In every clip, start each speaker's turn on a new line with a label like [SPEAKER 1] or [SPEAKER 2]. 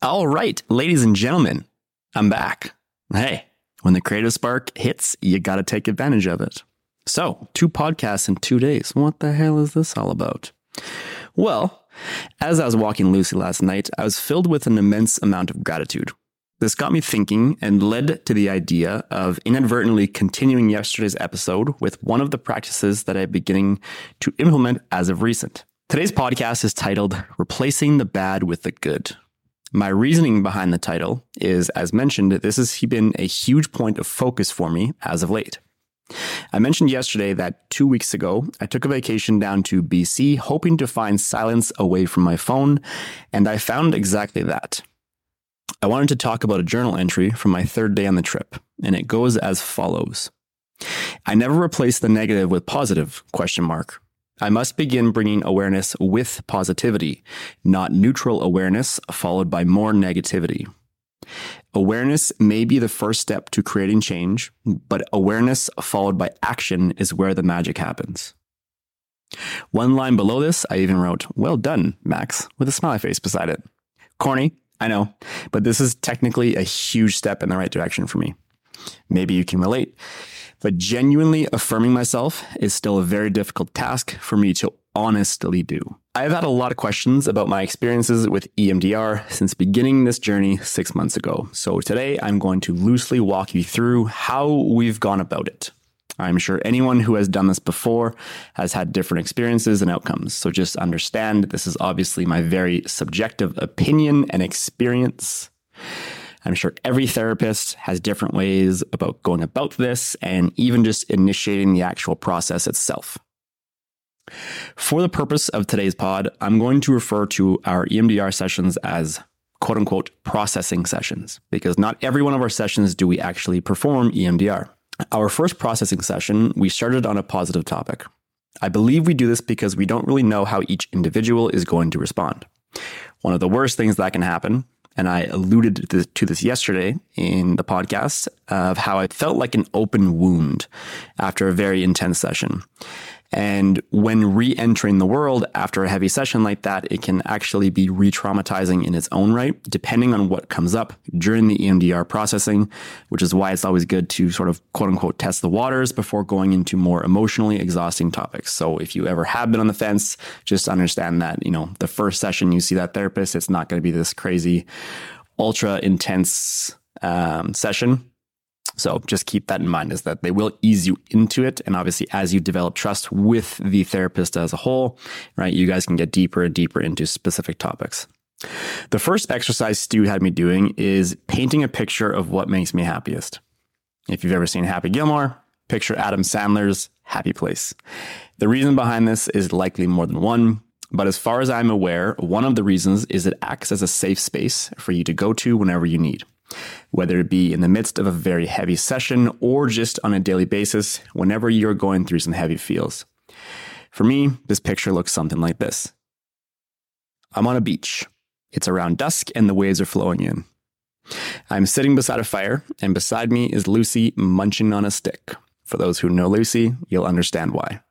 [SPEAKER 1] All right, ladies and gentlemen, I'm back. Hey, when the creative spark hits, you got to take advantage of it. So, two podcasts in two days. What the hell is this all about? Well, as I was walking Lucy last night, I was filled with an immense amount of gratitude. This got me thinking and led to the idea of inadvertently continuing yesterday's episode with one of the practices that I'm beginning to implement as of recent. Today's podcast is titled Replacing the Bad with the Good. My reasoning behind the title is, as mentioned, this has been a huge point of focus for me as of late. I mentioned yesterday that two weeks ago, I took a vacation down to BC, hoping to find silence away from my phone, and I found exactly that. I wanted to talk about a journal entry from my third day on the trip, and it goes as follows. I never replace the negative with positive, question mark. I must begin bringing awareness with positivity, not neutral awareness followed by more negativity. Awareness may be the first step to creating change, but awareness followed by action is where the magic happens. One line below this, I even wrote, Well done, Max, with a smiley face beside it. Corny, I know, but this is technically a huge step in the right direction for me. Maybe you can relate. But genuinely affirming myself is still a very difficult task for me to honestly do. I've had a lot of questions about my experiences with EMDR since beginning this journey six months ago. So today I'm going to loosely walk you through how we've gone about it. I'm sure anyone who has done this before has had different experiences and outcomes. So just understand this is obviously my very subjective opinion and experience. I'm sure every therapist has different ways about going about this and even just initiating the actual process itself. For the purpose of today's pod, I'm going to refer to our EMDR sessions as quote unquote processing sessions because not every one of our sessions do we actually perform EMDR. Our first processing session, we started on a positive topic. I believe we do this because we don't really know how each individual is going to respond. One of the worst things that can happen and I alluded to this yesterday in the podcast of how I felt like an open wound after a very intense session. And when re entering the world after a heavy session like that, it can actually be re traumatizing in its own right, depending on what comes up during the EMDR processing, which is why it's always good to sort of quote unquote test the waters before going into more emotionally exhausting topics. So if you ever have been on the fence, just understand that, you know, the first session you see that therapist, it's not going to be this crazy, ultra intense um, session so just keep that in mind is that they will ease you into it. And obviously, as you develop trust with the therapist as a whole, right, you guys can get deeper and deeper into specific topics. The first exercise Stu had me doing is painting a picture of what makes me happiest. If you've ever seen Happy Gilmore, picture Adam Sandler's happy place. The reason behind this is likely more than one, but as far as I'm aware, one of the reasons is it acts as a safe space for you to go to whenever you need whether it be in the midst of a very heavy session or just on a daily basis whenever you're going through some heavy feels. For me, this picture looks something like this I'm on a beach. It's around dusk and the waves are flowing in. I'm sitting beside a fire, and beside me is Lucy munching on a stick. For those who know Lucy, you'll understand why.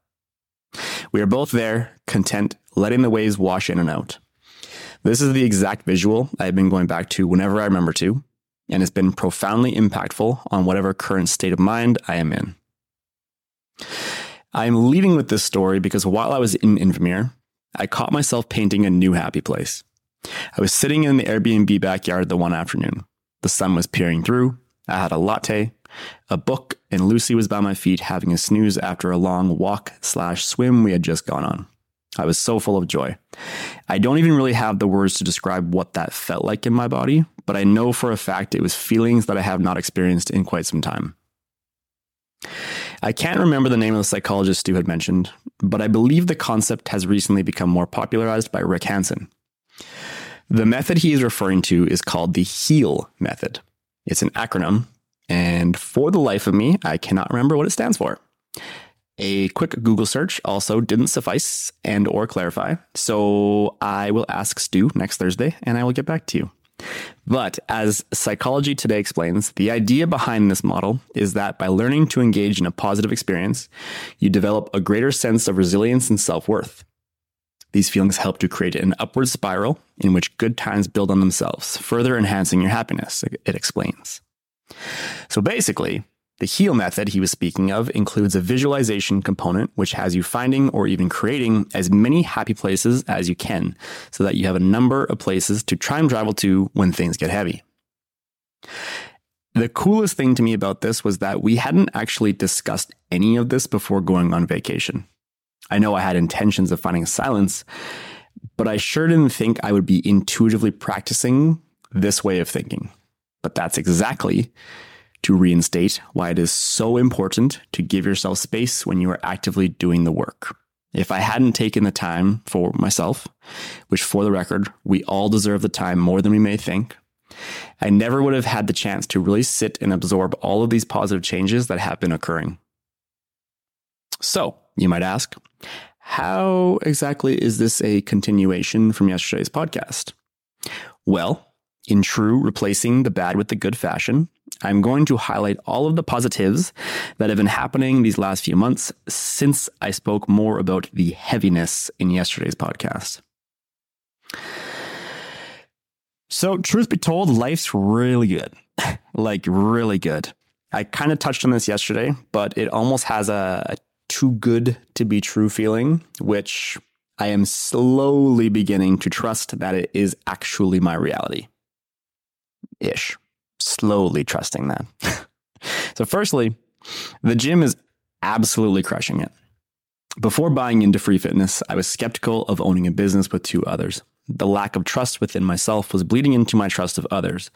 [SPEAKER 1] We are both there, content, letting the waves wash in and out. This is the exact visual I've been going back to whenever I remember to, and has been profoundly impactful on whatever current state of mind I am in. I am leading with this story because while I was in Invermere, I caught myself painting a new happy place. I was sitting in the Airbnb backyard the one afternoon. The sun was peering through. I had a latte, a book, and Lucy was by my feet having a snooze after a long walk slash swim we had just gone on. I was so full of joy. I don't even really have the words to describe what that felt like in my body, but I know for a fact it was feelings that I have not experienced in quite some time. I can't remember the name of the psychologist Stu had mentioned, but I believe the concept has recently become more popularized by Rick Hanson. The method he is referring to is called the HEAL method. It's an acronym, and for the life of me, I cannot remember what it stands for. A quick Google search also didn't suffice and or clarify, so I will ask Stu next Thursday and I will get back to you. But as Psychology Today explains, the idea behind this model is that by learning to engage in a positive experience, you develop a greater sense of resilience and self worth. These feelings help to create an upward spiral in which good times build on themselves, further enhancing your happiness, it explains. So basically, the heal method he was speaking of includes a visualization component, which has you finding or even creating as many happy places as you can so that you have a number of places to time travel to when things get heavy. The coolest thing to me about this was that we hadn't actually discussed any of this before going on vacation. I know I had intentions of finding silence, but I sure didn't think I would be intuitively practicing this way of thinking. But that's exactly to reinstate why it is so important to give yourself space when you are actively doing the work. If I hadn't taken the time for myself, which for the record, we all deserve the time more than we may think, I never would have had the chance to really sit and absorb all of these positive changes that have been occurring. So, you might ask, how exactly is this a continuation from yesterday's podcast? Well, in true replacing the bad with the good fashion, I'm going to highlight all of the positives that have been happening these last few months since I spoke more about the heaviness in yesterday's podcast. So, truth be told, life's really good. like, really good. I kind of touched on this yesterday, but it almost has a, too good to be true feeling, which I am slowly beginning to trust that it is actually my reality ish. Slowly trusting that. so, firstly, the gym is absolutely crushing it. Before buying into free fitness, I was skeptical of owning a business with two others. The lack of trust within myself was bleeding into my trust of others.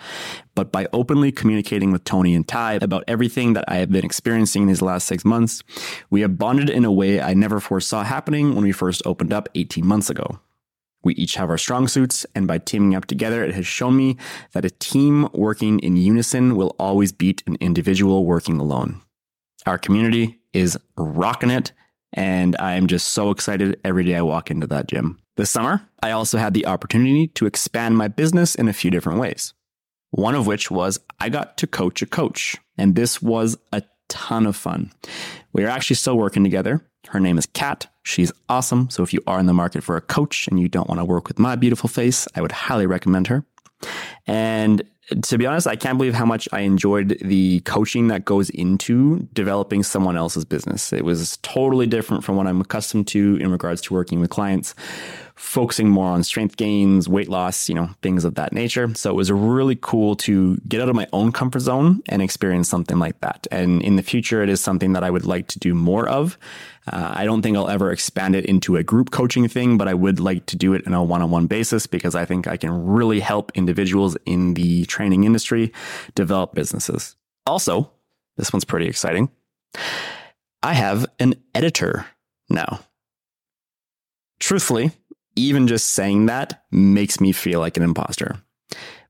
[SPEAKER 1] But by openly communicating with Tony and Ty about everything that I have been experiencing these last six months, we have bonded in a way I never foresaw happening when we first opened up 18 months ago. We each have our strong suits, and by teaming up together, it has shown me that a team working in unison will always beat an individual working alone. Our community is rocking it, and I am just so excited every day I walk into that gym. This summer, I also had the opportunity to expand my business in a few different ways. One of which was I got to coach a coach, and this was a ton of fun. We are actually still working together. Her name is Kat. She's awesome. So if you are in the market for a coach and you don't want to work with my beautiful face, I would highly recommend her. And to be honest, I can't believe how much I enjoyed the coaching that goes into developing someone else's business. It was totally different from what I'm accustomed to in regards to working with clients, focusing more on strength gains, weight loss, you know, things of that nature. So it was really cool to get out of my own comfort zone and experience something like that. And in the future, it is something that I would like to do more of. Uh, I don't think I'll ever expand it into a group coaching thing, but I would like to do it in a one on one basis because I think I can really help individuals in the training industry develop businesses. Also, this one's pretty exciting. I have an editor now. Truthfully, even just saying that makes me feel like an imposter.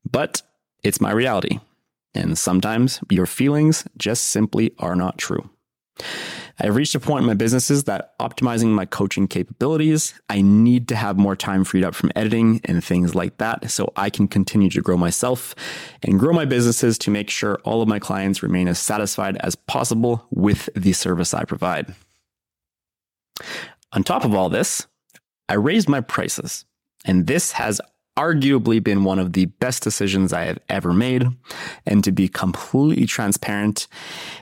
[SPEAKER 1] But it's my reality. And sometimes your feelings just simply are not true. I've reached a point in my businesses that optimizing my coaching capabilities, I need to have more time freed up from editing and things like that so I can continue to grow myself and grow my businesses to make sure all of my clients remain as satisfied as possible with the service I provide. On top of all this, I raised my prices, and this has arguably been one of the best decisions I have ever made. And to be completely transparent,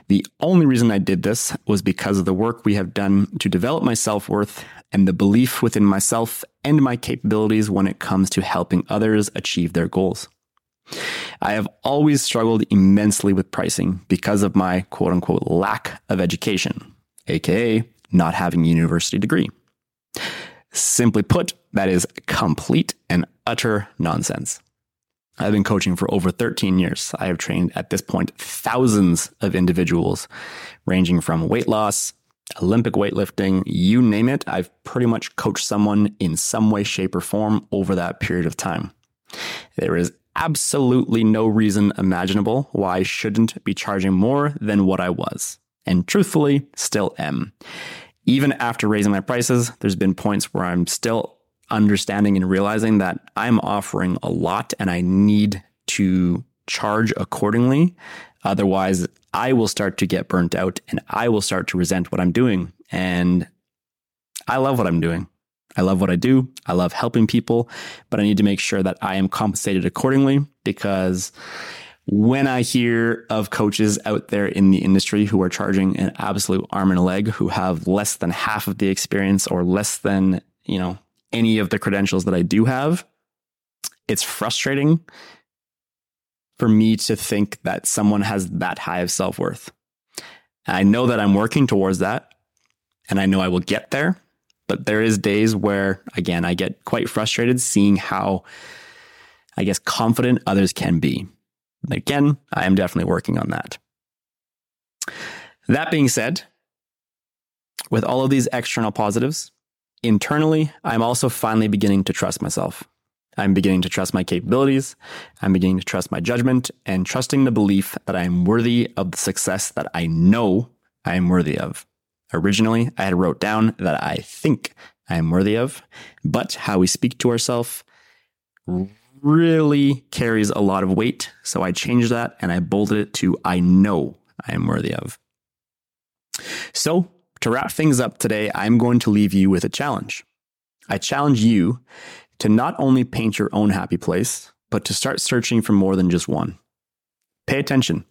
[SPEAKER 1] the only reason I did this was because of the work we have done to develop my self worth and the belief within myself and my capabilities when it comes to helping others achieve their goals. I have always struggled immensely with pricing because of my quote unquote lack of education, aka not having a university degree. Simply put, that is complete and utter nonsense. I've been coaching for over 13 years. I have trained at this point thousands of individuals, ranging from weight loss, Olympic weightlifting, you name it. I've pretty much coached someone in some way, shape, or form over that period of time. There is absolutely no reason imaginable why I shouldn't be charging more than what I was, and truthfully, still am even after raising my prices, there's been points where I'm still understanding and realizing that I'm offering a lot and I need to charge accordingly. Otherwise, I will start to get burnt out and I will start to resent what I'm doing. And I love what I'm doing. I love what I do. I love helping people, but I need to make sure that I am compensated accordingly because when I hear of coaches out there in the industry who are charging an absolute arm and a leg, who have less than half of the experience or less than, you know, any of the credentials that I do have, it's frustrating for me to think that someone has that high of self worth. I know that I'm working towards that and I know I will get there, but there is days where, again, I get quite frustrated seeing how, I guess, confident others can be. Again, I am definitely working on that. That being said, with all of these external positives, internally, I'm also finally beginning to trust myself. I'm beginning to trust my capabilities. I'm beginning to trust my judgment and trusting the belief that I am worthy of the success that I know I am worthy of. Originally, I had wrote down that I think I am worthy of, but how we speak to ourselves really carries a lot of weight. So I changed that and I bolded it to I know I am worthy of. So to wrap things up today, I'm going to leave you with a challenge. I challenge you to not only paint your own happy place, but to start searching for more than just one. Pay attention.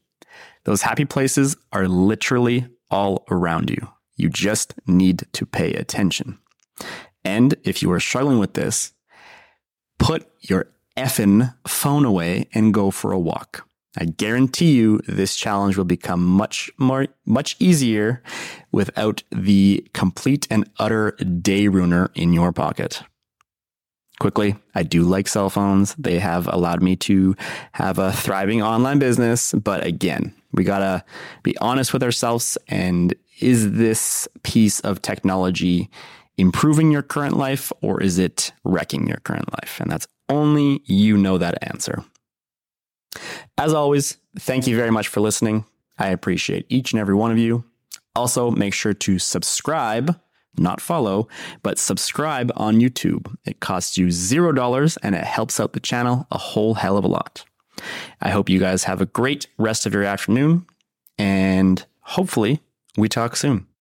[SPEAKER 1] Those happy places are literally all around you. You just need to pay attention. And if you are struggling with this, put your effing phone away and go for a walk. I guarantee you this challenge will become much more, much easier without the complete and utter day ruiner in your pocket. Quickly, I do like cell phones. They have allowed me to have a thriving online business. But again, we gotta be honest with ourselves. And is this piece of technology improving your current life or is it wrecking your current life? And that's only you know that answer. As always, thank you very much for listening. I appreciate each and every one of you. Also, make sure to subscribe, not follow, but subscribe on YouTube. It costs you $0 and it helps out the channel a whole hell of a lot. I hope you guys have a great rest of your afternoon and hopefully we talk soon.